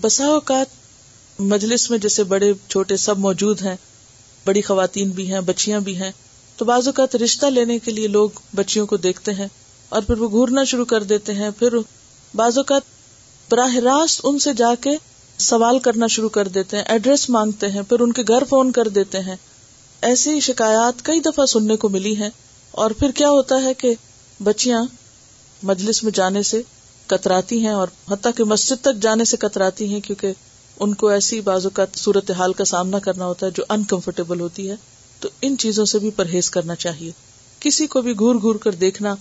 بسا اوقات مجلس میں جیسے بڑے چھوٹے سب موجود ہیں بڑی خواتین بھی ہیں بچیاں بھی ہیں تو بعض اوقات رشتہ لینے کے لیے لوگ بچیوں کو دیکھتے ہیں اور پھر وہ گورنا شروع کر دیتے ہیں پھر بعض اوقات براہ راست ان سے جا کے سوال کرنا شروع کر دیتے ہیں ایڈریس مانگتے ہیں پھر ان کے گھر فون کر دیتے ہیں ایسی شکایات کئی دفعہ سننے کو ملی ہیں اور پھر کیا ہوتا ہے کہ بچیاں مجلس میں جانے سے کتراتی ہیں اور حتیٰ کہ مسجد تک جانے سے کتراتی ہیں کیونکہ ان کو ایسی بازو کا صورت حال کا سامنا کرنا ہوتا ہے جو انکمفرٹیبل ہوتی ہے تو ان چیزوں سے بھی پرہیز کرنا چاہیے کسی کو بھی گور گور کر دیکھنا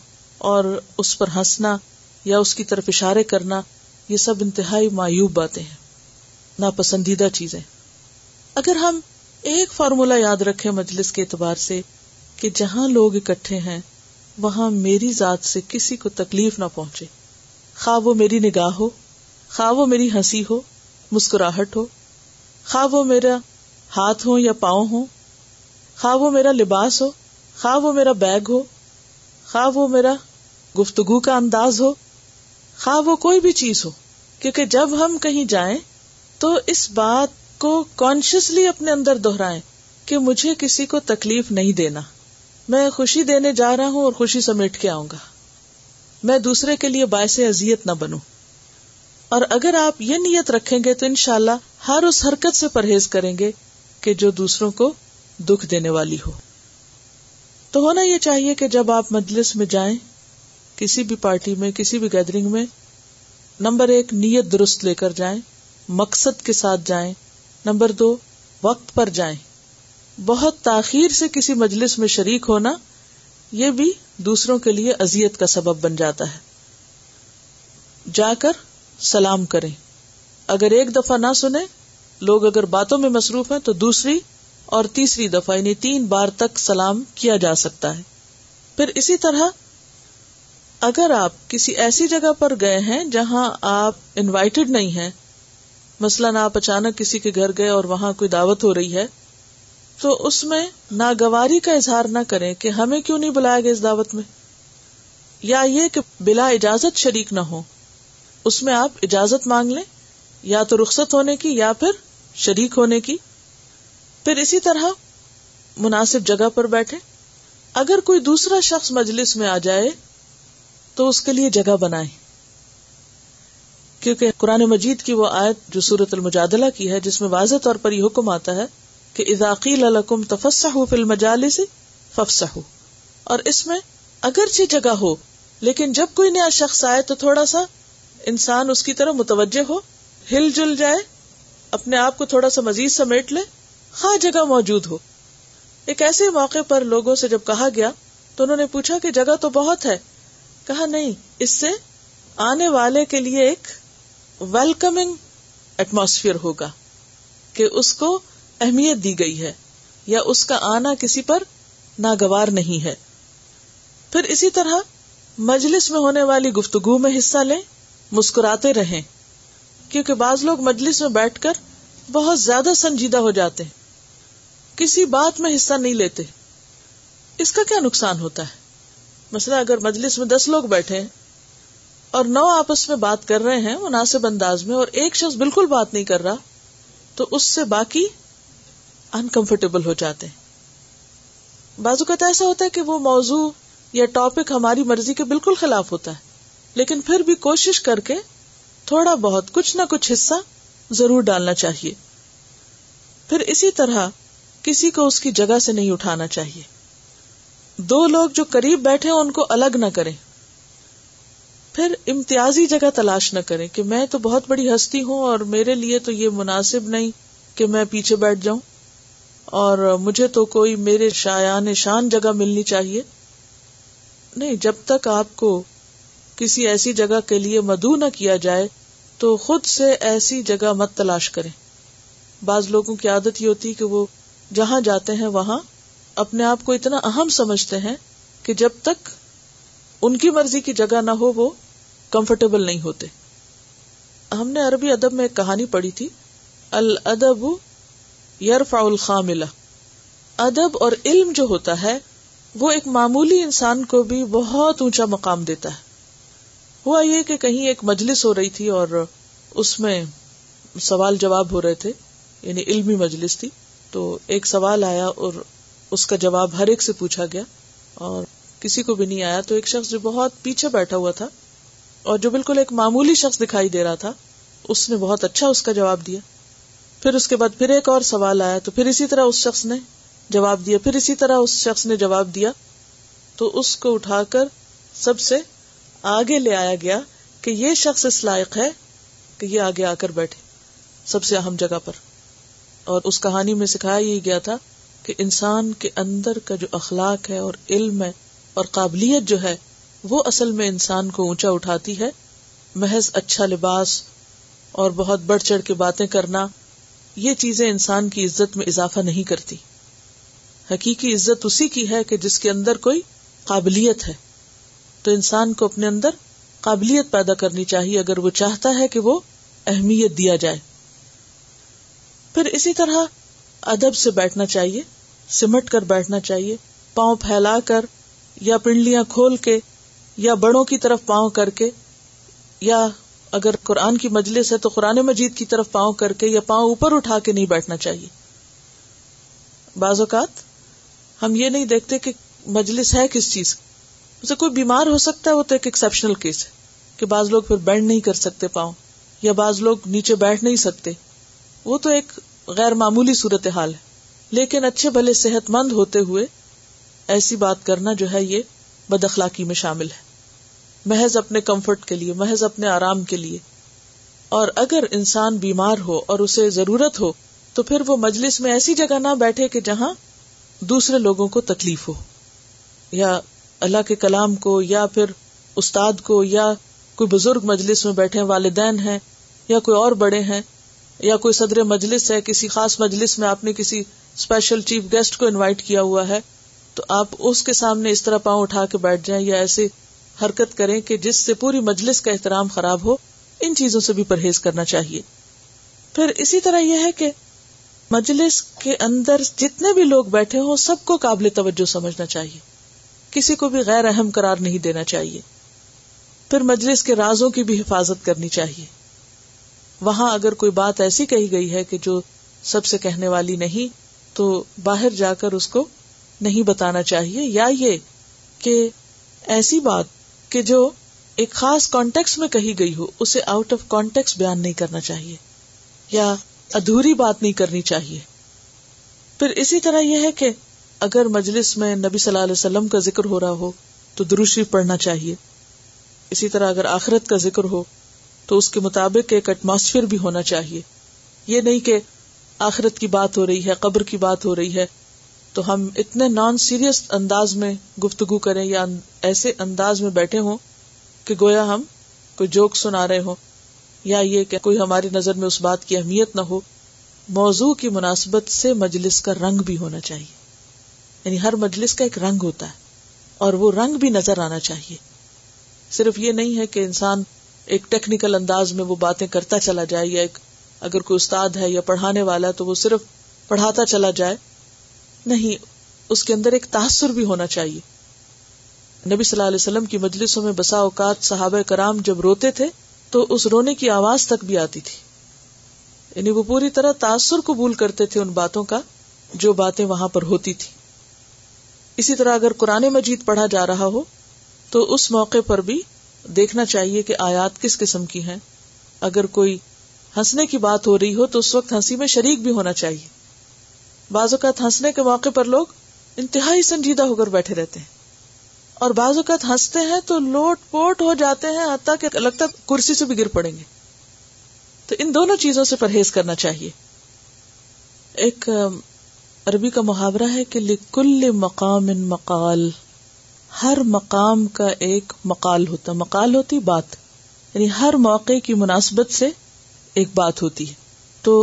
اور اس پر ہنسنا یا اس کی طرف اشارے کرنا یہ سب انتہائی معیوب باتیں ہیں ناپسندیدہ چیزیں اگر ہم ایک فارمولا یاد رکھے مجلس کے اعتبار سے کہ جہاں لوگ اکٹھے ہیں وہاں میری ذات سے کسی کو تکلیف نہ پہنچے خواہ وہ میری نگاہ ہو خواہ وہ میری ہنسی ہو مسکراہٹ ہو خواہ وہ میرا ہاتھ ہو یا پاؤں ہو خواہ وہ میرا لباس ہو خواہ وہ میرا بیگ ہو خواہ وہ میرا گفتگو کا انداز ہو خواہ وہ کوئی بھی چیز ہو کیونکہ جب ہم کہیں جائیں تو اس بات کو کانشیسلی اپنے اندر دہرائیں کہ مجھے کسی کو تکلیف نہیں دینا میں خوشی دینے جا رہا ہوں اور خوشی سمیٹ کے آؤں گا میں دوسرے کے لیے باعث اذیت نہ بنوں اور اگر آپ یہ نیت رکھیں گے تو ان شاء اللہ ہر اس حرکت سے پرہیز کریں گے کہ جو دوسروں کو دکھ دینے والی ہو تو ہونا یہ چاہیے کہ جب آپ مجلس میں جائیں کسی بھی پارٹی میں کسی بھی گیدرنگ میں نمبر ایک نیت درست لے کر جائیں مقصد کے ساتھ جائیں نمبر دو وقت پر جائیں بہت تاخیر سے کسی مجلس میں شریک ہونا یہ بھی دوسروں کے لیے ازیت کا سبب بن جاتا ہے جا کر سلام کریں اگر ایک دفعہ نہ سنیں لوگ اگر باتوں میں مصروف ہیں تو دوسری اور تیسری دفعہ یعنی تین بار تک سلام کیا جا سکتا ہے پھر اسی طرح اگر آپ کسی ایسی جگہ پر گئے ہیں جہاں آپ انوائٹیڈ نہیں ہیں مثلاً آپ اچانک کسی کے گھر گئے اور وہاں کوئی دعوت ہو رہی ہے تو اس میں ناگواری کا اظہار نہ کریں کہ ہمیں کیوں نہیں بلایا گیا اس دعوت میں یا یہ کہ بلا اجازت شریک نہ ہو اس میں آپ اجازت مانگ لیں یا تو رخصت ہونے کی یا پھر شریک ہونے کی پھر اسی طرح مناسب جگہ پر بیٹھے اگر کوئی دوسرا شخص مجلس میں آ جائے تو اس کے لیے جگہ بنائے کیونکہ قرآن مجید کی وہ آیت جو سورت المجادلہ کی ہے جس میں واضح طور پر یہ حکم آتا ہے کہ اضاقی لکم تفسا ہو ففسا ہو اور اس میں اگرچہ جگہ ہو لیکن جب کوئی نیا شخص آئے تو تھوڑا سا انسان اس کی طرح متوجہ ہو ہل جل جائے اپنے آپ کو تھوڑا سا مزید سمیٹ لے خا ہاں جگہ موجود ہو ایک ایسے موقع پر لوگوں سے جب کہا گیا تو انہوں نے پوچھا کہ جگہ تو بہت ہے کہا نہیں اس سے آنے والے کے لیے ایک ویلکمنگ ایٹماسفیئر ہوگا کہ اس کو اہمیت دی گئی ہے یا اس کا آنا کسی پر ناگوار نہیں ہے پھر اسی طرح مجلس میں ہونے والی گفتگو میں حصہ لیں مسکراتے رہیں کیونکہ بعض لوگ مجلس میں بیٹھ کر بہت زیادہ سنجیدہ ہو جاتے ہیں کسی بات میں حصہ نہیں لیتے اس کا کیا نقصان ہوتا ہے مسئلہ اگر مجلس میں دس لوگ بیٹھے اور نو آپس میں بات کر رہے ہیں مناسب انداز میں اور ایک شخص بالکل بات نہیں کر رہا تو اس سے باقی انکمفرٹیبل ہو جاتے بازو کا تو ایسا ہوتا ہے کہ وہ موضوع یا ٹاپک ہماری مرضی کے بالکل خلاف ہوتا ہے لیکن پھر بھی کوشش کر کے تھوڑا بہت کچھ نہ کچھ حصہ ضرور ڈالنا چاہیے پھر اسی طرح کسی کو اس کی جگہ سے نہیں اٹھانا چاہیے دو لوگ جو قریب بیٹھے ان کو الگ نہ کریں پھر امتیازی جگہ تلاش نہ کریں کہ میں تو بہت بڑی ہستی ہوں اور میرے لیے تو یہ مناسب نہیں کہ میں پیچھے بیٹھ جاؤں اور مجھے تو کوئی میرے شایان شان جگہ ملنی چاہیے نہیں جب تک آپ کو کسی ایسی جگہ کے لیے مدعو نہ کیا جائے تو خود سے ایسی جگہ مت تلاش کرے بعض لوگوں کی عادت یہ ہوتی کہ وہ جہاں جاتے ہیں وہاں اپنے آپ کو اتنا اہم سمجھتے ہیں کہ جب تک ان کی مرضی کی جگہ نہ ہو وہ کمفرٹیبل نہیں ہوتے ہم نے عربی ادب میں ایک کہانی پڑھی تھی الدب یار الخاملہ ملا ادب اور علم جو ہوتا ہے وہ ایک معمولی انسان کو بھی بہت اونچا مقام دیتا ہے ہوا یہ کہ کہیں ایک مجلس ہو رہی تھی اور اس میں سوال جواب ہو رہے تھے یعنی علمی مجلس تھی تو ایک سوال آیا اور اس کا جواب ہر ایک سے پوچھا گیا اور کسی کو بھی نہیں آیا تو ایک شخص جو بہت پیچھے بیٹھا ہوا تھا اور جو بالکل ایک معمولی شخص دکھائی دے رہا تھا اس نے بہت اچھا اس کا جواب دیا پھر اس کے بعد پھر ایک اور سوال آیا تو پھر اسی طرح اس شخص نے جواب دیا پھر اسی طرح اس شخص نے جواب دیا تو اس کو اٹھا کر سب سے آگے لے آیا گیا کہ یہ شخص اس لائق ہے کہ یہ آگے آ کر بیٹھے سب سے اہم جگہ پر اور اس کہانی میں سکھایا یہ گیا تھا کہ انسان کے اندر کا جو اخلاق ہے اور علم ہے اور قابلیت جو ہے وہ اصل میں انسان کو اونچا اٹھاتی ہے محض اچھا لباس اور بہت بڑھ چڑھ کے باتیں کرنا یہ چیزیں انسان کی عزت میں اضافہ نہیں کرتی حقیقی عزت اسی کی ہے کہ جس کے اندر کوئی قابلیت ہے تو انسان کو اپنے اندر قابلیت پیدا کرنی چاہیے اگر وہ چاہتا ہے کہ وہ اہمیت دیا جائے پھر اسی طرح ادب سے بیٹھنا چاہیے سمٹ کر بیٹھنا چاہیے پاؤں پھیلا کر یا پنڈلیاں کھول کے یا بڑوں کی طرف پاؤں کر کے یا اگر قرآن کی مجلس ہے تو قرآن مجید کی طرف پاؤں کر کے یا پاؤں اوپر اٹھا کے نہیں بیٹھنا چاہیے بعض اوقات ہم یہ نہیں دیکھتے کہ مجلس ہے کس چیز اسے کوئی بیمار ہو سکتا ہے وہ تو ایک ایکسپشنل کیس ہے کہ بعض لوگ پھر بینڈ نہیں کر سکتے پاؤں یا بعض لوگ نیچے بیٹھ نہیں سکتے وہ تو ایک غیر معمولی صورتحال ہے لیکن اچھے بھلے صحت مند ہوتے ہوئے ایسی بات کرنا جو ہے یہ بدخلاقی میں شامل ہے محض اپنے کمفرٹ کے لیے محض اپنے آرام کے لیے اور اگر انسان بیمار ہو اور اسے ضرورت ہو تو پھر وہ مجلس میں ایسی جگہ نہ بیٹھے کہ جہاں دوسرے لوگوں کو تکلیف ہو یا اللہ کے کلام کو یا پھر استاد کو یا کوئی بزرگ مجلس میں بیٹھے والدین ہیں یا کوئی اور بڑے ہیں یا کوئی صدر مجلس ہے کسی خاص مجلس میں آپ نے کسی اسپیشل چیف گیسٹ کو انوائٹ کیا ہوا ہے تو آپ اس کے سامنے اس طرح پاؤں اٹھا کے بیٹھ جائیں یا ایسے حرکت کریں کہ جس سے پوری مجلس کا احترام خراب ہو ان چیزوں سے بھی پرہیز کرنا چاہیے پھر اسی طرح یہ ہے کہ مجلس کے اندر جتنے بھی لوگ بیٹھے ہوں سب کو قابل توجہ سمجھنا چاہیے کسی کو بھی غیر اہم قرار نہیں دینا چاہیے پھر مجلس کے رازوں کی بھی حفاظت کرنی چاہیے وہاں اگر کوئی بات ایسی کہی گئی ہے کہ جو سب سے کہنے والی نہیں تو باہر جا کر اس کو نہیں بتانا چاہیے یا یہ کہ ایسی بات کہ جو ایک خاص کانٹیکس میں کہی گئی ہو اسے آؤٹ آف کانٹیکس بیان نہیں کرنا چاہیے یا ادھوری بات نہیں کرنی چاہیے پھر اسی طرح یہ ہے کہ اگر مجلس میں نبی صلی اللہ علیہ وسلم کا ذکر ہو رہا ہو تو دروشی پڑھنا چاہیے اسی طرح اگر آخرت کا ذکر ہو تو اس کے مطابق ایک ایٹماسفیئر بھی ہونا چاہیے یہ نہیں کہ آخرت کی بات ہو رہی ہے قبر کی بات ہو رہی ہے تو ہم اتنے نان سیریس انداز میں گفتگو کریں یا ایسے انداز میں بیٹھے ہوں کہ گویا ہم کوئی جوک سنا رہے ہوں یا یہ کہ کوئی ہماری نظر میں اس بات کی اہمیت نہ ہو موضوع کی مناسبت سے مجلس کا رنگ بھی ہونا چاہیے یعنی ہر مجلس کا ایک رنگ ہوتا ہے اور وہ رنگ بھی نظر آنا چاہیے صرف یہ نہیں ہے کہ انسان ایک ٹیکنیکل انداز میں وہ باتیں کرتا چلا جائے یا ایک اگر کوئی استاد ہے یا پڑھانے والا ہے تو وہ صرف پڑھاتا چلا جائے نہیں اس کے اندر ایک تاثر بھی ہونا چاہیے نبی صلی اللہ علیہ وسلم کی مجلسوں میں بسا اوقات صحاب کرام جب روتے تھے تو اس رونے کی آواز تک بھی آتی تھی یعنی وہ پوری طرح تاثر قبول کرتے تھے ان باتوں کا جو باتیں وہاں پر ہوتی تھی اسی طرح اگر قرآن مجید پڑھا جا رہا ہو تو اس موقع پر بھی دیکھنا چاہیے کہ آیات کس قسم کی ہیں اگر کوئی ہنسنے کی بات ہو رہی ہو تو اس وقت ہنسی میں شریک بھی ہونا چاہیے بعض اوقات ہنسنے کے موقع پر لوگ انتہائی سنجیدہ ہو کر بیٹھے رہتے ہیں اور بعض اوقات ہنستے ہیں تو لوٹ پوٹ ہو جاتے ہیں حتیٰ کہ لگتا کرسی سے بھی گر پڑیں گے تو ان دونوں چیزوں سے پرہیز کرنا چاہیے ایک عربی کا محاورہ ہے کہ لکل مقام ان مقال ہر مقام کا ایک مقال ہوتا مقال ہوتی بات یعنی ہر موقع کی مناسبت سے ایک بات ہوتی ہے تو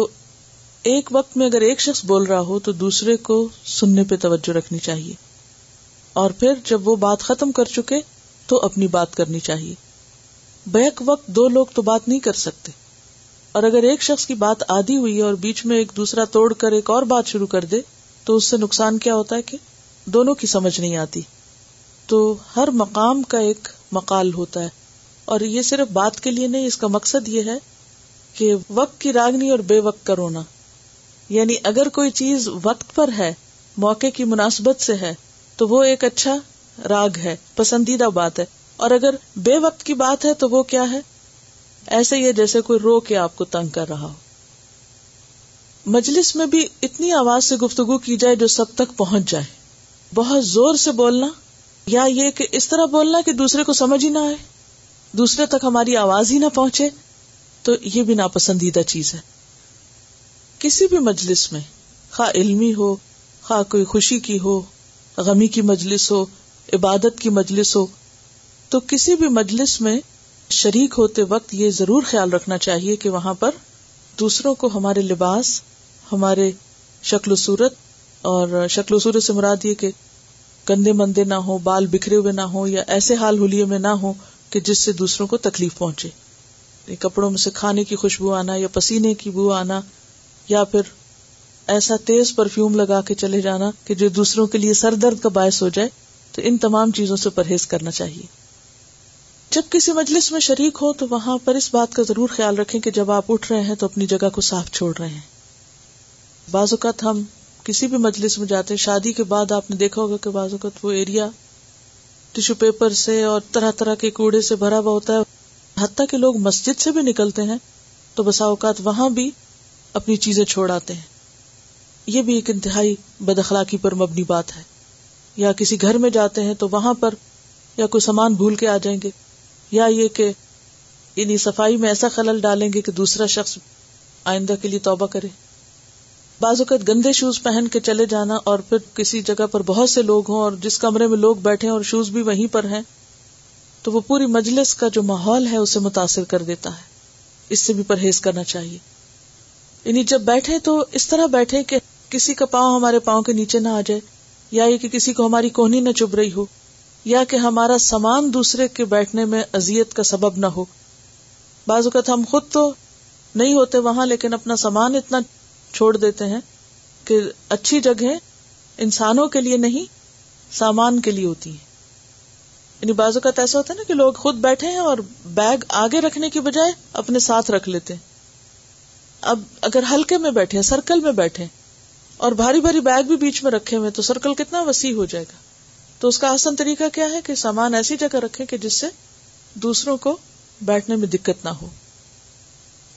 ایک وقت میں اگر ایک شخص بول رہا ہو تو دوسرے کو سننے پہ توجہ رکھنی چاہیے اور پھر جب وہ بات ختم کر چکے تو اپنی بات کرنی چاہیے بیک وقت دو لوگ تو بات نہیں کر سکتے اور اگر ایک شخص کی بات آدھی ہوئی اور بیچ میں ایک دوسرا توڑ کر ایک اور بات شروع کر دے تو اس سے نقصان کیا ہوتا ہے کہ دونوں کی سمجھ نہیں آتی تو ہر مقام کا ایک مقال ہوتا ہے اور یہ صرف بات کے لیے نہیں اس کا مقصد یہ ہے کہ وقت کی راگنی اور بے وقت کا رونا یعنی اگر کوئی چیز وقت پر ہے موقع کی مناسبت سے ہے تو وہ ایک اچھا راگ ہے پسندیدہ بات ہے اور اگر بے وقت کی بات ہے تو وہ کیا ہے ایسے ہی ہے جیسے کوئی رو کے آپ کو تنگ کر رہا ہو مجلس میں بھی اتنی آواز سے گفتگو کی جائے جو سب تک پہنچ جائے بہت زور سے بولنا یا یہ کہ اس طرح بولنا کہ دوسرے کو سمجھ ہی نہ آئے دوسرے تک ہماری آواز ہی نہ پہنچے تو یہ بھی ناپسندیدہ چیز ہے کسی بھی مجلس میں خا علمی ہو خا کوئی خوشی کی ہو غمی کی مجلس ہو عبادت کی مجلس ہو تو کسی بھی مجلس میں شریک ہوتے وقت یہ ضرور خیال رکھنا چاہیے کہ وہاں پر دوسروں کو ہمارے لباس ہمارے شکل و صورت اور شکل و صورت سے مراد یہ کہ گندے مندے نہ ہوں بال بکھرے ہوئے نہ ہوں یا ایسے حال ہولیے میں نہ ہوں کہ جس سے دوسروں کو تکلیف پہنچے کپڑوں میں سے کھانے کی خوشبو آنا یا پسینے کی بو آنا یا پھر ایسا تیز پرفیوم لگا کے چلے جانا کہ جو دوسروں کے لیے سر درد کا باعث ہو جائے تو ان تمام چیزوں سے پرہیز کرنا چاہیے جب کسی مجلس میں شریک ہو تو وہاں پر اس بات کا ضرور خیال رکھیں کہ جب آپ اٹھ رہے ہیں تو اپنی جگہ کو صاف چھوڑ رہے ہیں بعض اوقات ہم کسی بھی مجلس میں جاتے ہیں شادی کے بعد آپ نے دیکھا ہوگا کہ بعض اوقات وہ ایریا ٹیشو پیپر سے اور طرح طرح کے کوڑے سے بھرا ہوا ہوتا ہے حتیٰ کہ لوگ مسجد سے بھی نکلتے ہیں تو بسا اوقات وہاں بھی اپنی چیزیں چھوڑ آتے ہیں یہ بھی ایک انتہائی بد اخلاقی پر مبنی بات ہے یا کسی گھر میں جاتے ہیں تو وہاں پر یا کوئی سامان بھول کے آ جائیں گے یا یہ کہ انہیں صفائی میں ایسا خلل ڈالیں گے کہ دوسرا شخص آئندہ کے لیے توبہ کرے بعض اوقات گندے شوز پہن کے چلے جانا اور پھر کسی جگہ پر بہت سے لوگ ہوں اور جس کمرے میں لوگ بیٹھے اور شوز بھی وہیں پر ہیں تو وہ پوری مجلس کا جو ماحول ہے اسے متاثر کر دیتا ہے اس سے بھی پرہیز کرنا چاہیے یعنی جب بیٹھے تو اس طرح بیٹھے کہ کسی کا پاؤں ہمارے پاؤں کے نیچے نہ آ جائے یا یہ کہ کسی کو ہماری کوہنی نہ چب رہی ہو یا کہ ہمارا سامان دوسرے کے بیٹھنے میں ازیت کا سبب نہ ہو بعض اوقات ہم خود تو نہیں ہوتے وہاں لیکن اپنا سامان اتنا چھوڑ دیتے ہیں کہ اچھی جگہ انسانوں کے لیے نہیں سامان کے لیے ہوتی ہیں یعنی بعض اوقات ایسا ہوتا ہے نا کہ لوگ خود بیٹھے ہیں اور بیگ آگے رکھنے کی بجائے اپنے ساتھ رکھ لیتے ہیں اب اگر ہلکے میں بیٹھے سرکل میں بیٹھے اور بھاری بھاری بیگ بھی بیچ میں رکھے ہوئے تو سرکل کتنا وسیع ہو جائے گا تو اس کا آسان طریقہ کیا ہے کہ سامان ایسی جگہ رکھے کہ جس سے دوسروں کو بیٹھنے میں دقت نہ ہو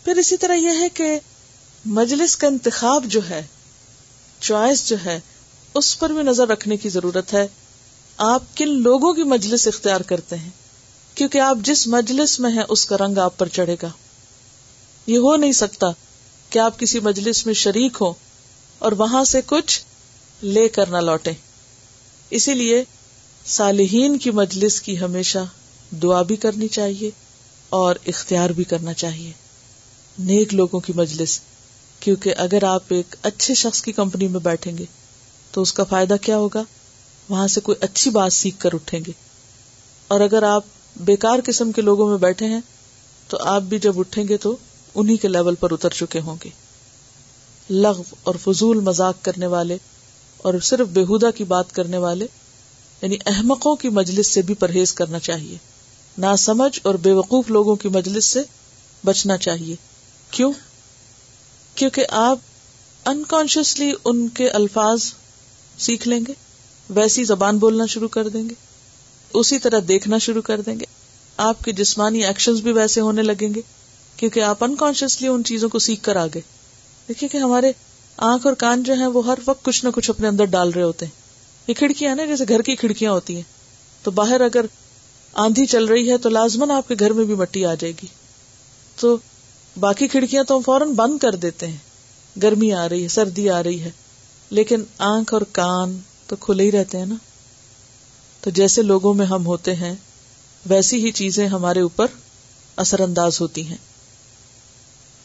پھر اسی طرح یہ ہے کہ مجلس کا انتخاب جو ہے چوائس جو ہے اس پر بھی نظر رکھنے کی ضرورت ہے آپ کن لوگوں کی مجلس اختیار کرتے ہیں کیونکہ آپ جس مجلس میں ہیں اس کا رنگ آپ پر چڑھے گا یہ ہو نہیں سکتا کہ آپ کسی مجلس میں شریک ہو اور وہاں سے کچھ لے کر نہ لوٹے اسی لیے صالحین کی مجلس کی ہمیشہ دعا بھی کرنی چاہیے اور اختیار بھی کرنا چاہیے نیک لوگوں کی مجلس کیونکہ اگر آپ ایک اچھے شخص کی کمپنی میں بیٹھیں گے تو اس کا فائدہ کیا ہوگا وہاں سے کوئی اچھی بات سیکھ کر اٹھیں گے اور اگر آپ بیکار قسم کے لوگوں میں بیٹھے ہیں تو آپ بھی جب اٹھیں گے تو کے لیول پر اتر چکے ہوں گے لغ اور فضول مذاق کرنے والے اور صرف بےحدا کی بات کرنے والے یعنی احمقوں کی مجلس سے بھی پرہیز کرنا چاہیے نا سمجھ اور بے وقوف لوگوں کی مجلس سے بچنا چاہیے کیوں کیونکہ آپ انکانشیسلی ان کے الفاظ سیکھ لیں گے ویسی زبان بولنا شروع کر دیں گے اسی طرح دیکھنا شروع کر دیں گے آپ کے جسمانی ایکشن بھی ویسے ہونے لگیں گے کیونکہ آپ انکانشیسلی ان چیزوں کو سیکھ کر آگے دیکھیے کہ ہمارے آنکھ اور کان جو ہیں وہ ہر وقت کچھ نہ کچھ اپنے اندر ڈال رہے ہوتے ہیں یہ کھڑکیاں ہیں نا جیسے گھر کی کھڑکیاں ہوتی تو باہر اگر آندھی چل رہی ہے تو آپ کے گھر میں بھی مٹی آ جائے گی تو باقی کھڑکیاں تو ہم فوراً بند کر دیتے ہیں گرمی آ رہی ہے سردی آ رہی ہے لیکن آنکھ اور کان تو کھلے ہی رہتے ہیں نا تو جیسے لوگوں میں ہم ہوتے ہیں ویسی ہی چیزیں ہمارے اوپر اثر انداز ہوتی ہیں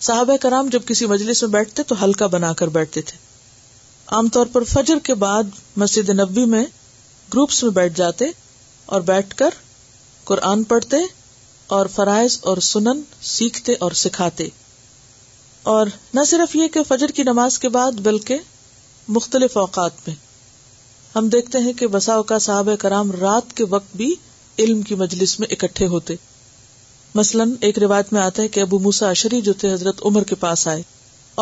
صاحب کرام جب کسی مجلس میں بیٹھتے تو ہلکا بنا کر بیٹھتے تھے عام طور پر فجر کے بعد مسجد نبی میں گروپس میں بیٹھ جاتے اور بیٹھ کر قرآن پڑھتے اور فرائض اور سنن سیکھتے اور سکھاتے اور نہ صرف یہ کہ فجر کی نماز کے بعد بلکہ مختلف اوقات میں ہم دیکھتے ہیں کہ بسا اوقات صاحب کرام رات کے وقت بھی علم کی مجلس میں اکٹھے ہوتے مثلاً ایک روایت میں آتا ہے کہ ابو موسا اشری جو تھے حضرت عمر کے پاس آئے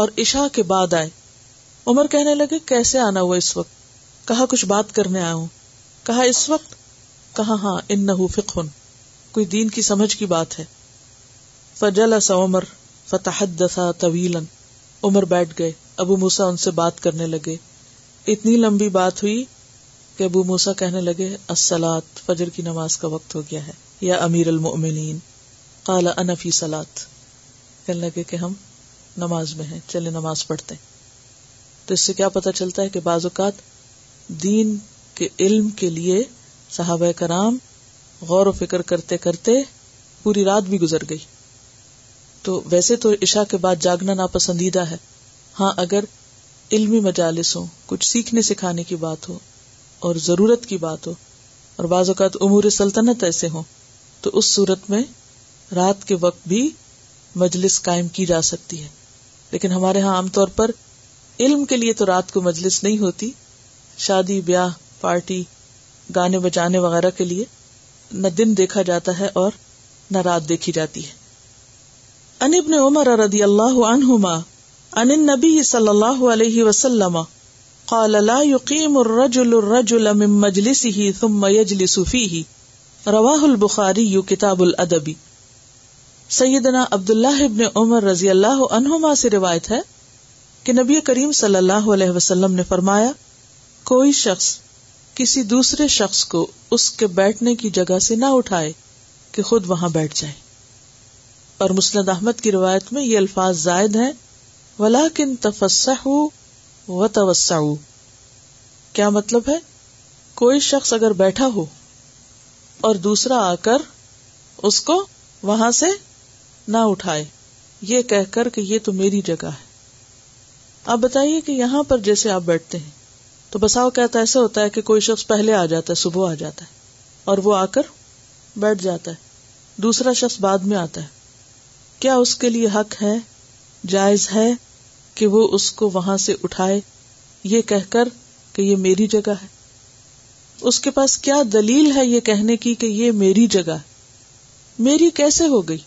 اور عشاء کے بعد آئے عمر کہنے لگے کیسے آنا ہوا اس وقت کہا کچھ بات کرنے ہوں کہا اس وقت کہا ہاں ان نہ کوئی دین کی کی سمجھ بات ہے فجل فتح دسا طویل عمر بیٹھ گئے ابو موسا ان سے بات کرنے لگے اتنی لمبی بات ہوئی کہ ابو موسا کہنے لگے اسلاد فجر کی نماز کا وقت ہو گیا ہے یا امیر المؤمنین کالا انفی سلاد کہنے لگے کہ ہم نماز میں ہیں چلے نماز پڑھتے ہیں تو اس سے کیا پتا چلتا ہے کہ بعض اوقات دین کے علم کے لیے صحابہ کرام غور و فکر کرتے کرتے پوری رات بھی گزر گئی تو ویسے تو عشاء کے بعد جاگنا ناپسندیدہ ہے ہاں اگر علمی مجالس ہوں کچھ سیکھنے سکھانے کی بات ہو اور ضرورت کی بات ہو اور بعض اوقات امور سلطنت ایسے ہوں تو اس صورت میں رات کے وقت بھی مجلس قائم کی جا سکتی ہے لیکن ہمارے یہاں عام طور پر علم کے لیے تو رات کو مجلس نہیں ہوتی شادی بیاہ پارٹی گانے بجانے وغیرہ کے لیے نہ دن دیکھا جاتا ہے اور نہ رات دیکھی جاتی ہے ان ابن عمر رضی اللہ عنہما ان النبی صلی اللہ علیہ وسلم قال لا الرجل الرجل من مجلسه ثم يجلس فيه البخاری البخاري کتاب الادب سیدنا عبد اللہ ابن عمر رضی اللہ عنہما سے روایت ہے کہ نبی کریم صلی اللہ علیہ وسلم نے فرمایا کوئی شخص کسی دوسرے شخص کو اس کے بیٹھنے کی جگہ سے نہ اٹھائے کہ خود وہاں بیٹھ جائے اور مسند احمد کی روایت میں یہ الفاظ زائد ہیں ولاکن تفسح و توسع کیا مطلب ہے کوئی شخص اگر بیٹھا ہو اور دوسرا آ کر اس کو وہاں سے نہ اٹھائے یہ کہہ کر کہ یہ تو میری جگہ ہے آپ بتائیے کہ یہاں پر جیسے آپ بیٹھتے ہیں تو بساؤ کہتا ایسا ہوتا ہے کہ کوئی شخص پہلے آ جاتا ہے صبح آ جاتا ہے اور وہ آ کر بیٹھ جاتا ہے دوسرا شخص بعد میں آتا ہے کیا اس کے لیے حق ہے جائز ہے کہ وہ اس کو وہاں سے اٹھائے یہ کہہ کر کہ یہ میری جگہ ہے اس کے پاس کیا دلیل ہے یہ کہنے کی کہ یہ میری جگہ میری کیسے ہو گئی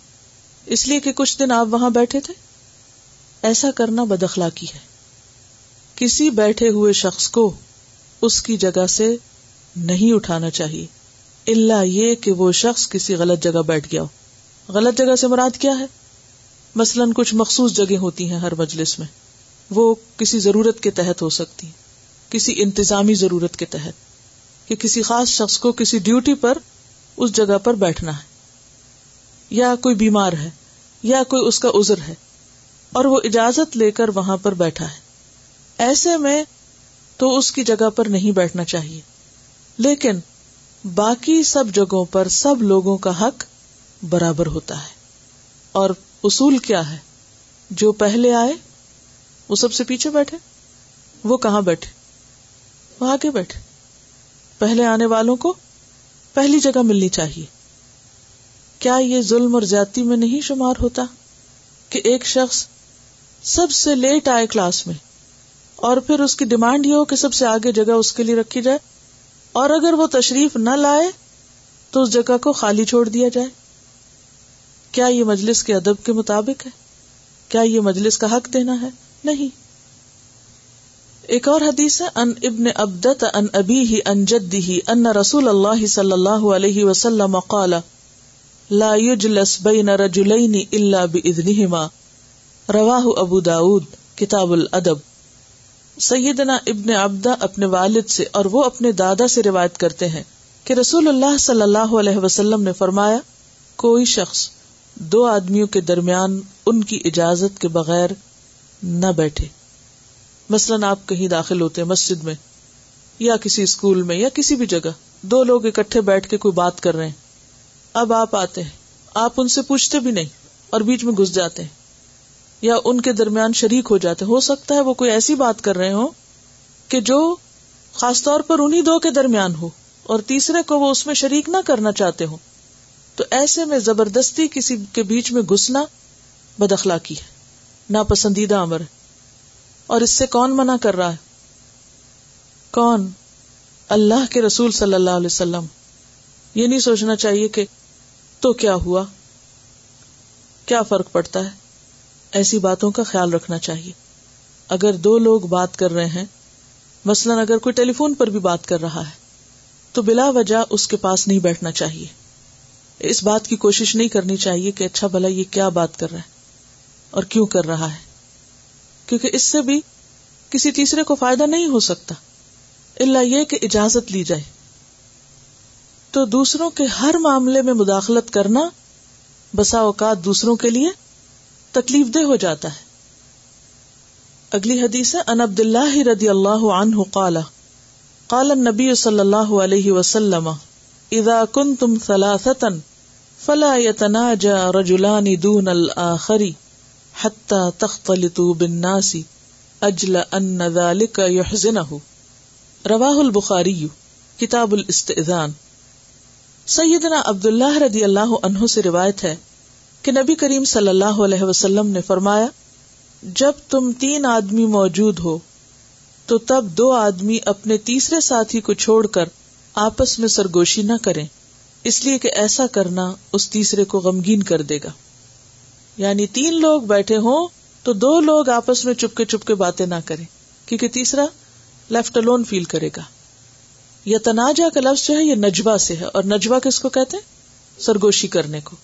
اس لیے کہ کچھ دن آپ وہاں بیٹھے تھے ایسا کرنا اخلاقی ہے کسی بیٹھے ہوئے شخص کو اس کی جگہ سے نہیں اٹھانا چاہیے اللہ یہ کہ وہ شخص کسی غلط جگہ بیٹھ گیا ہو غلط جگہ سے مراد کیا ہے مثلاً کچھ مخصوص جگہ ہوتی ہیں ہر مجلس میں وہ کسی ضرورت کے تحت ہو سکتی کسی انتظامی ضرورت کے تحت کہ کسی خاص شخص کو کسی ڈیوٹی پر اس جگہ پر بیٹھنا ہے یا کوئی بیمار ہے یا کوئی اس کا ازر ہے اور وہ اجازت لے کر وہاں پر بیٹھا ہے ایسے میں تو اس کی جگہ پر نہیں بیٹھنا چاہیے لیکن باقی سب جگہوں پر سب لوگوں کا حق برابر ہوتا ہے اور اصول کیا ہے جو پہلے آئے وہ سب سے پیچھے بیٹھے وہ کہاں بیٹھے وہ آگے بیٹھے پہلے آنے والوں کو پہلی جگہ ملنی چاہیے کیا یہ ظلم اور زیادتی میں نہیں شمار ہوتا کہ ایک شخص سب سے لیٹ آئے کلاس میں اور پھر اس کی ڈیمانڈ یہ ہو کہ سب سے آگے جگہ اس کے لیے رکھی جائے اور اگر وہ تشریف نہ لائے تو اس جگہ کو خالی چھوڑ دیا جائے کیا یہ مجلس کے ادب کے مطابق ہے کیا یہ مجلس کا حق دینا ہے نہیں ایک اور حدیث ہے ان ابن ابدت ان ابی ہی ان جدی ان رسول اللہ صلی اللہ علیہ وسلم قال لاج لسب نہ رجول رواہ ابو داود کتاب الادب سیدنا ابن ابدا اپنے والد سے اور وہ اپنے دادا سے روایت کرتے ہیں کہ رسول اللہ صلی اللہ علیہ وسلم نے فرمایا کوئی شخص دو آدمیوں کے درمیان ان کی اجازت کے بغیر نہ بیٹھے مثلاً آپ کہیں داخل ہوتے مسجد میں یا کسی اسکول میں یا کسی بھی جگہ دو لوگ اکٹھے بیٹھ کے کوئی بات کر رہے ہیں اب آپ آتے ہیں آپ ان سے پوچھتے بھی نہیں اور بیچ میں گھس جاتے ہیں یا ان کے درمیان شریک ہو جاتے ہو سکتا ہے وہ کوئی ایسی بات کر رہے ہو کہ جو خاص طور پر انہیں دو کے درمیان ہو اور تیسرے کو وہ اس میں شریک نہ کرنا چاہتے ہو تو ایسے میں زبردستی کسی کے بیچ میں گھسنا اخلاقی ہے ناپسندیدہ امر ہے اور اس سے کون منع کر رہا ہے کون اللہ کے رسول صلی اللہ علیہ وسلم یہ نہیں سوچنا چاہیے کہ تو کیا ہوا کیا فرق پڑتا ہے ایسی باتوں کا خیال رکھنا چاہیے اگر دو لوگ بات کر رہے ہیں مثلاً اگر کوئی ٹیلی فون پر بھی بات کر رہا ہے تو بلا وجہ اس کے پاس نہیں بیٹھنا چاہیے اس بات کی کوشش نہیں کرنی چاہیے کہ اچھا بھلا یہ کیا بات کر رہا ہے اور کیوں کر رہا ہے کیونکہ اس سے بھی کسی تیسرے کو فائدہ نہیں ہو سکتا اللہ یہ کہ اجازت لی جائے تو دوسروں کے ہر معاملے میں مداخلت کرنا بسا اوقات دوسروں کے لیے تکلیف دہ ہو جاتا ہے اگلی حدیث ہے ان عبد اللہ رضی اللہ عنہ قال قال النبی صلی اللہ علیہ وسلم اذا کنتم ثلاثة فلا يتناجى رجلان دون الاخر حتى تختلطوا بالناس اجل ان ذلك يحزنه رواه البخاري کتاب الاستئذان سیدنا اللہ عنہ سے روایت ہے کہ نبی کریم صلی اللہ علیہ وسلم نے فرمایا جب تم تین آدمی موجود ہو تو تب دو آدمی اپنے تیسرے ساتھی کو چھوڑ کر آپس میں سرگوشی نہ کریں اس لیے کہ ایسا کرنا اس تیسرے کو غمگین کر دے گا یعنی تین لوگ بیٹھے ہوں تو دو لوگ آپس میں چپ کے چپ کے باتیں نہ کریں کیونکہ تیسرا لیفٹ الون فیل کرے گا یا تنازع کا لفظ جو ہے یہ نجوا سے ہے اور نجوا کس کو کہتے ہیں سرگوشی کرنے کو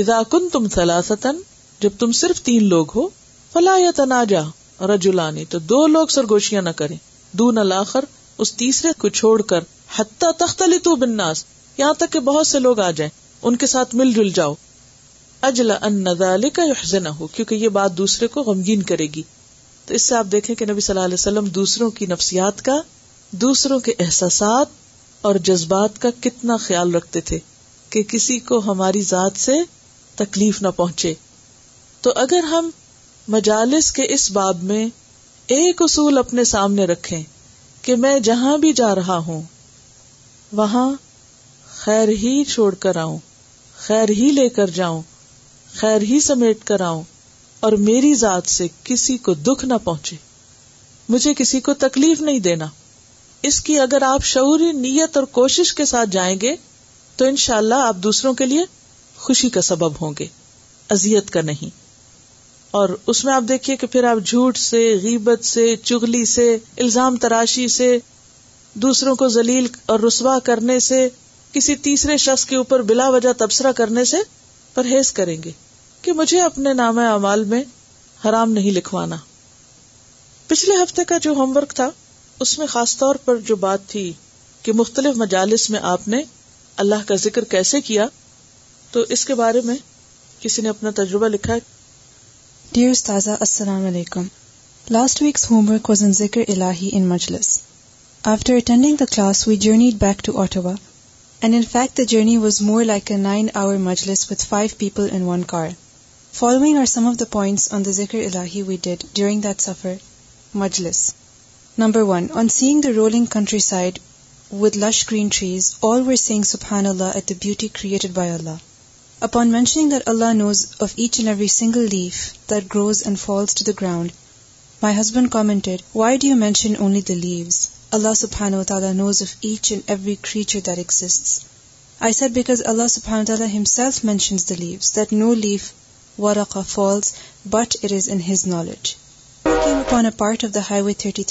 اذا کن تم سلاستن جب تم صرف تین لوگ ہو فلا یا تناجا اور دو لوگ سرگوشیاں نہ کریں دو نہ لا کر اس تیسرے کو چھوڑ کر حتی تخت بالناس یہاں تک کہ بہت سے لوگ آ جائیں ان کے ساتھ مل جل جاؤ اجلا ان نزالیہ نہ ہو کیونکہ یہ بات دوسرے کو غمگین کرے گی تو اس سے آپ دیکھیں کہ نبی صلی اللہ علیہ وسلم دوسروں کی نفسیات کا دوسروں کے احساسات اور جذبات کا کتنا خیال رکھتے تھے کہ کسی کو ہماری ذات سے تکلیف نہ پہنچے تو اگر ہم مجالس کے اس باب میں ایک اصول اپنے سامنے رکھے کہ میں جہاں بھی جا رہا ہوں وہاں خیر ہی چھوڑ کر آؤں خیر ہی لے کر جاؤں خیر ہی سمیٹ کر آؤں اور میری ذات سے کسی کو دکھ نہ پہنچے مجھے کسی کو تکلیف نہیں دینا اس کی اگر آپ شعوری نیت اور کوشش کے ساتھ جائیں گے تو ان شاء اللہ آپ دوسروں کے لیے خوشی کا سبب ہوں گے ازیت کا نہیں اور اس میں آپ دیکھیے کہ پھر آپ چگلی سے الزام تراشی سے دوسروں کو ذلیل اور رسوا کرنے سے کسی تیسرے شخص کے اوپر بلا وجہ تبصرہ کرنے سے پرہیز کریں گے کہ مجھے اپنے نام اعمال میں حرام نہیں لکھوانا پچھلے ہفتے کا جو ہوم ورک تھا اس میں خاص طور پر جو بات تھی کہ مختلف مجالس میں آپ نے اللہ کا ذکر کیسے کیا تو اس کے بارے میں کسی نے اپنا تجربہ لکھا ہے ڈیئر استاذہ السلام علیکم last week's homework was in zikr ilahi in majlis after attending the class we journeyed back to Ottawa and in fact the journey was more like a nine hour majlis with five people in one car following are some of the points on the zikr ilahi we did during that safar majlis number one on seeing the rolling countryside with lush green trees all where seeing سبحان Allah at the beauty created by Allah upon mentioning that Allah knows of each and every single leaf that grows and falls to the ground my husband commented why do you mention only the leaves اللہ سبحان و تعالیٰ knows of each and every creature that exist I said because اللہ سبحان تعالیٰ himself mentions the leaves that no leaf وا falls but it is in his knowledge لیکن this was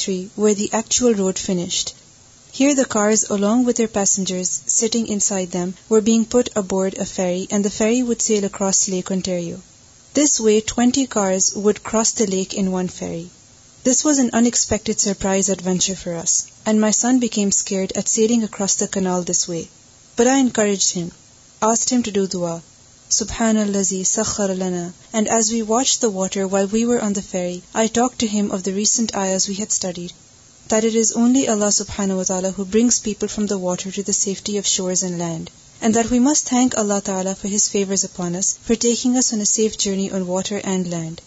an inspect surprise adventurous across وےجو do the سبحان الزی سخر لنا and as we watch the water while we were on the ferry I talk to him of the recent I've had studied that it is only Allah سبحان و تعالیٰ who brings people from the water to the safety of shores and land and that we must thank Allah تعالیٰ for his favours upon us for taking us on a safe journey on water and land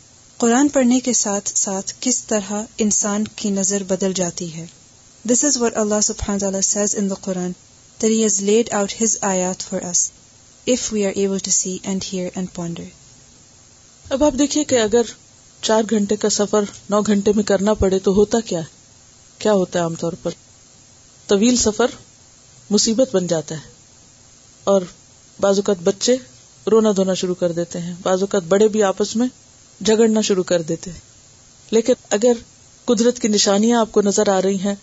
قرآن پڑھنے کے ساتھ ساتھ کس طرح انسان کی نظر بدل جاتی ہے دس از وٹ اللہ سبحان تعالیٰ says in the Quran that he has laid out his آیات for us if we are able to see and and hear ponder اب آپ دیکھیے کہ اگر چار گھنٹے کا سفر نو گھنٹے میں کرنا پڑے تو ہوتا کیا کیا ہوتا ہے عام طور پر طویل سفر مصیبت بن جاتا ہے اور بعض اوقات بچے رونا دھونا شروع کر دیتے ہیں بعض اوقات بڑے بھی آپس میں جھگڑنا شروع کر دیتے ہیں لیکن اگر قدرت کی نشانیاں آپ کو نظر آ رہی ہیں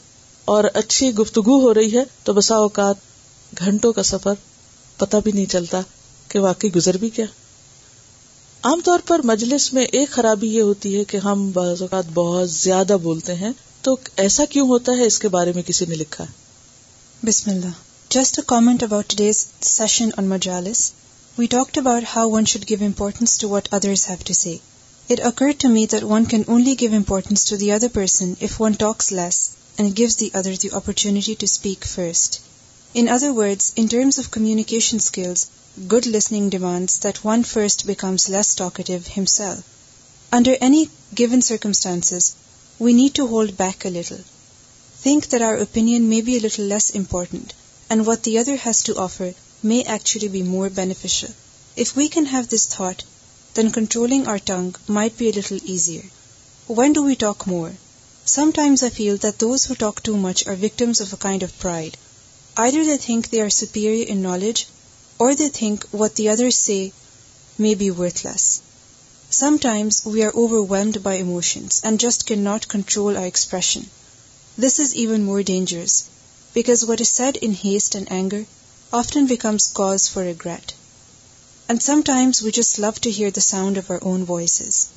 اور اچھی گفتگو ہو رہی ہے تو بسا اوقات گھنٹوں کا سفر پتا بھی نہیں چلتا کہ واقعی گزر بھی کیا عام طور پر مجلس میں ایک خرابی یہ ہوتی ہے کہ ہم بعض اوقات بہت زیادہ بولتے ہیں تو ایسا کیوں ہوتا ہے اس کے بارے میں کسی نے لکھا ہے بسم اللہ just a comment about session on مجالس we talk about how one should give importance have to me that one can only give importance opportunity In other words, in terms of communication skills, good listening demands that one first becomes less talkative himself. Under any given circumstances, we need to hold back a little. Think that our opinion may be a little less important, and what the other has to offer may actually be more beneficial. If we can have this thought, then controlling our tongue might be a little easier. When do we talk more? Sometimes I feel that those who talk too much are victims of a kind of pride, Either they think they are superior in knowledge, or they think what the others say may be worthless. Sometimes we are overwhelmed by emotions and just cannot control our expression. This is even more dangerous, because what is said in haste and anger often becomes cause for regret. And sometimes we just love to hear the sound of our own voices.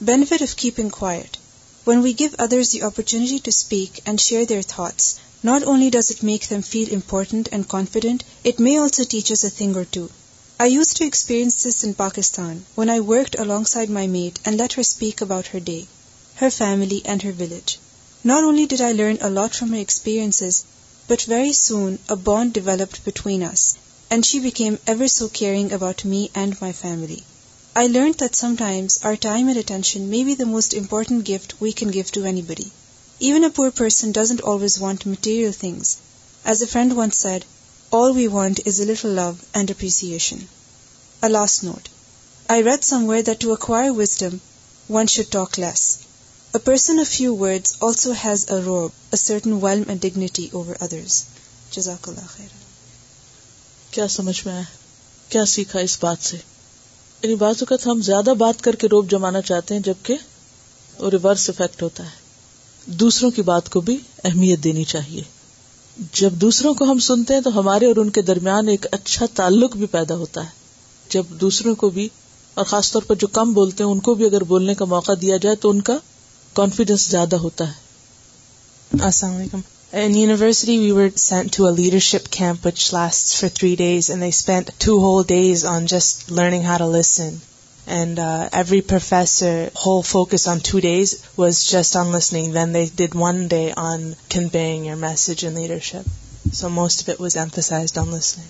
Benefit of keeping quiet. When we give others the opportunity to speak and share their thoughts, not only does it make them feel important and confident, it may also teach us a thing or two. I used to experience this in Pakistan when I worked alongside my maid and let her speak about her day, her family and her village. Not only did I learn a lot from her experiences, but very soon a bond developed between us, and she became ever so caring about me and my family. I learn that sometimes are time and attention may be the most important gift we can give to anybody even a poor person doesn't always want material things as a friend once said all we want is a little love and appreciation a last note I read somewhere that to acquire wisdom one should talk less a person of few words also has a robe a certain volume and dignity over others جزاک اللہ خیر کیا سمجھ میں آیا کیا سیکھا اس بات سے یعنی بعض اوقات ہم زیادہ بات کر کے روب جمانا چاہتے ہیں جبکہ ریورس افیکٹ ہوتا ہے دوسروں کی بات کو بھی اہمیت دینی چاہیے جب دوسروں کو ہم سنتے ہیں تو ہمارے اور ان کے درمیان ایک اچھا تعلق بھی پیدا ہوتا ہے جب دوسروں کو بھی اور خاص طور پر جو کم بولتے ہیں ان کو بھی اگر بولنے کا موقع دیا جائے تو ان کا کانفیڈینس زیادہ ہوتا ہے السلام علیکم In university, we were sent to a leadership camp, which lasts for 3 days, and they spent 2 whole days on just learning how to listen. And uh, every professor, whole focus on 2 days was just on listening. Then they did 1 day on conveying your message and leadership. So most of it was emphasized on listening.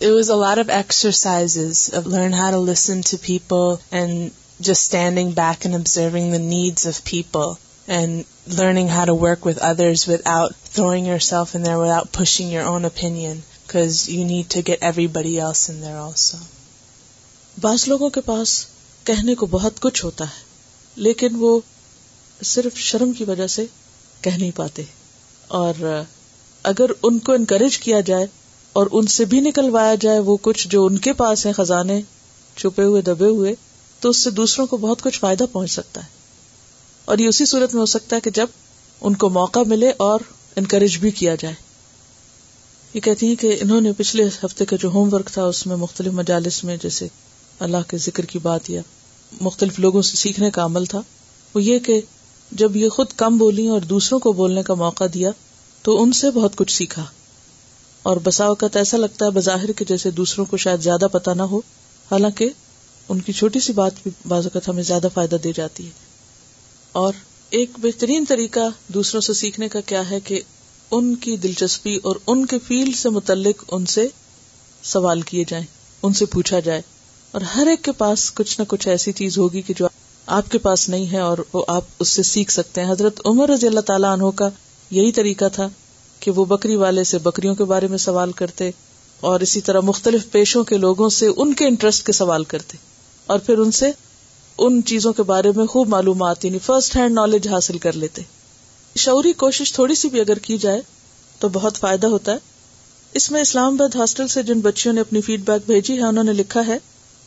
It was a lot of exercises of learn how to listen to people and just standing back and observing the needs of people. and learning how to work with others without throwing yourself in there, without pushing your own opinion, because you need to get everybody else in there also. بعض لوگوں کے پاس کہنے کو بہت کچھ ہوتا ہے لیکن وہ صرف شرم کی وجہ سے کہہ نہیں پاتے اور اگر ان کو انکریج کیا جائے اور ان سے بھی نکلوایا جائے وہ کچھ جو ان کے پاس ہیں خزانے چھپے ہوئے دبے ہوئے تو اس سے دوسروں کو بہت کچھ فائدہ پہنچ سکتا ہے اور یہ اسی صورت میں ہو سکتا ہے کہ جب ان کو موقع ملے اور انکریج بھی کیا جائے یہ کہتی ہیں کہ انہوں نے پچھلے ہفتے کا جو ہوم ورک تھا اس میں مختلف مجالس میں جیسے اللہ کے ذکر کی بات یا مختلف لوگوں سے سیکھنے کا عمل تھا وہ یہ کہ جب یہ خود کم بولی اور دوسروں کو بولنے کا موقع دیا تو ان سے بہت کچھ سیکھا اور بسا اوقات ایسا لگتا ہے بظاہر کہ جیسے دوسروں کو شاید زیادہ پتہ نہ ہو حالانکہ ان کی چھوٹی سی بات بھی بعض اوقات ہمیں زیادہ فائدہ دے جاتی ہے اور ایک بہترین طریقہ دوسروں سے سیکھنے کا کیا ہے کہ ان کی دلچسپی اور ان کے فیلڈ سے متعلق ان سے سوال کیے جائیں ان سے پوچھا جائے اور ہر ایک کے پاس کچھ نہ کچھ ایسی چیز ہوگی کہ جو آپ کے پاس نہیں ہے اور وہ آپ اس سے سیکھ سکتے ہیں حضرت عمر رضی اللہ تعالیٰ عنہ کا یہی طریقہ تھا کہ وہ بکری والے سے بکریوں کے بارے میں سوال کرتے اور اسی طرح مختلف پیشوں کے لوگوں سے ان کے انٹرسٹ کے سوال کرتے اور پھر ان سے ان چیزوں کے بارے میں خوب معلومات یعنی فرسٹ ہینڈ نالج حاصل کر لیتے شعوری کوشش تھوڑی سی بھی اگر کی جائے تو بہت فائدہ ہوتا ہے اس میں اسلام آباد ہاسٹل سے جن بچیوں نے اپنی فیڈ بیک بھیجی ہے انہوں نے لکھا ہے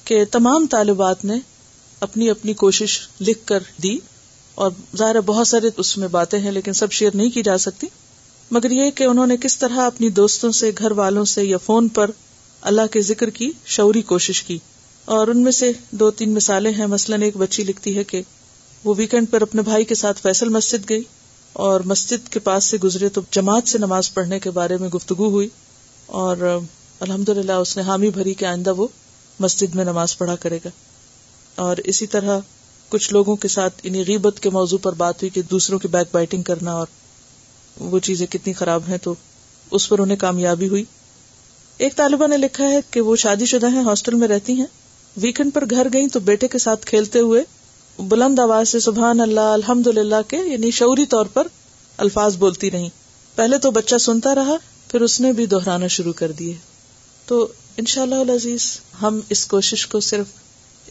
کہ تمام طالبات نے اپنی اپنی کوشش لکھ کر دی اور ظاہر بہت سارے اس میں باتیں ہیں لیکن سب شیئر نہیں کی جا سکتی مگر یہ کہ انہوں نے کس طرح اپنی دوستوں سے گھر والوں سے یا فون پر اللہ کے ذکر کی شعوری کوشش کی اور ان میں سے دو تین مثالیں ہیں مثلاً ایک بچی لکھتی ہے کہ وہ ویکینڈ پر اپنے بھائی کے ساتھ فیصل مسجد گئی اور مسجد کے پاس سے گزرے تو جماعت سے نماز پڑھنے کے بارے میں گفتگو ہوئی اور الحمد للہ اس نے حامی بھری کہ آئندہ وہ مسجد میں نماز پڑھا کرے گا اور اسی طرح کچھ لوگوں کے ساتھ انہیں غیبت کے موضوع پر بات ہوئی کہ دوسروں کی بیک بائٹنگ کرنا اور وہ چیزیں کتنی خراب ہیں تو اس پر انہیں کامیابی ہوئی ایک طالبہ نے لکھا ہے کہ وہ شادی شدہ ہیں ہاسٹل میں رہتی ہیں ویکینڈ پر گھر گئی تو بیٹے کے ساتھ کھیلتے ہوئے بلند آواز سے سبحان اللہ الحمد للہ کے یعنی شوری طور پر الفاظ بولتی رہی پہلے تو بچہ سنتا رہا پھر اس نے بھی دوہرانا شروع کر دیے تو ان شاء اللہ العزیز ہم اس کوشش کو صرف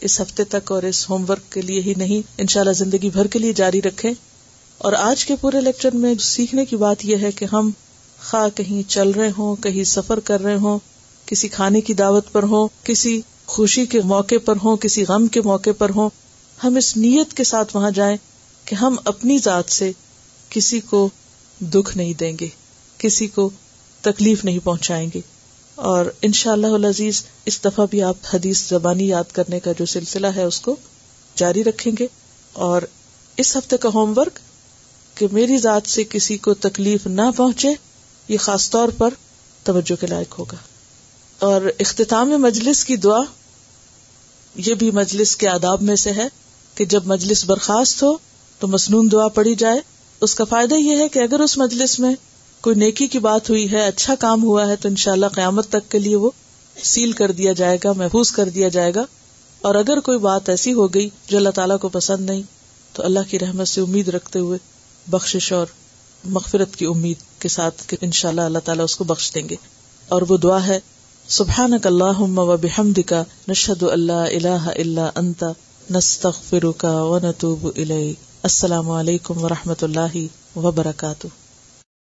اس ہفتے تک اور اس ہوم ورک کے لیے ہی نہیں ان شاء اللہ زندگی بھر کے لیے جاری رکھے اور آج کے پورے لیکچر میں سیکھنے کی بات یہ ہے کہ ہم خا کہیں چل رہے ہوں کہیں سفر کر رہے ہوں کسی کھانے کی دعوت پر ہوں کسی خوشی کے موقع پر ہوں کسی غم کے موقع پر ہوں ہم اس نیت کے ساتھ وہاں جائیں کہ ہم اپنی ذات سے کسی کو دکھ نہیں دیں گے کسی کو تکلیف نہیں پہنچائیں گے اور ان شاء اللہ عزیز اس دفعہ بھی آپ حدیث زبانی یاد کرنے کا جو سلسلہ ہے اس کو جاری رکھیں گے اور اس ہفتے کا ہوم ورک کہ میری ذات سے کسی کو تکلیف نہ پہنچے یہ خاص طور پر توجہ کے لائق ہوگا اور اختتام مجلس کی دعا یہ بھی مجلس کے آداب میں سے ہے کہ جب مجلس برخاست ہو تو مصنون دعا پڑی جائے اس کا فائدہ یہ ہے کہ اگر اس مجلس میں کوئی نیکی کی بات ہوئی ہے اچھا کام ہوا ہے تو انشاءاللہ قیامت تک کے لیے وہ سیل کر دیا جائے گا محفوظ کر دیا جائے گا اور اگر کوئی بات ایسی ہو گئی جو اللہ تعالیٰ کو پسند نہیں تو اللہ کی رحمت سے امید رکھتے ہوئے بخشش اور مغفرت کی امید کے ساتھ کہ انشاءاللہ اللہ تعالیٰ اس کو بخش دیں گے اور وہ دعا ہے سبحان اللهم و نشهد ان اللہ اللہ اللہ انت نستغفرك ونتوب اليك السلام علیکم و رحمۃ اللہ وبرکاتہ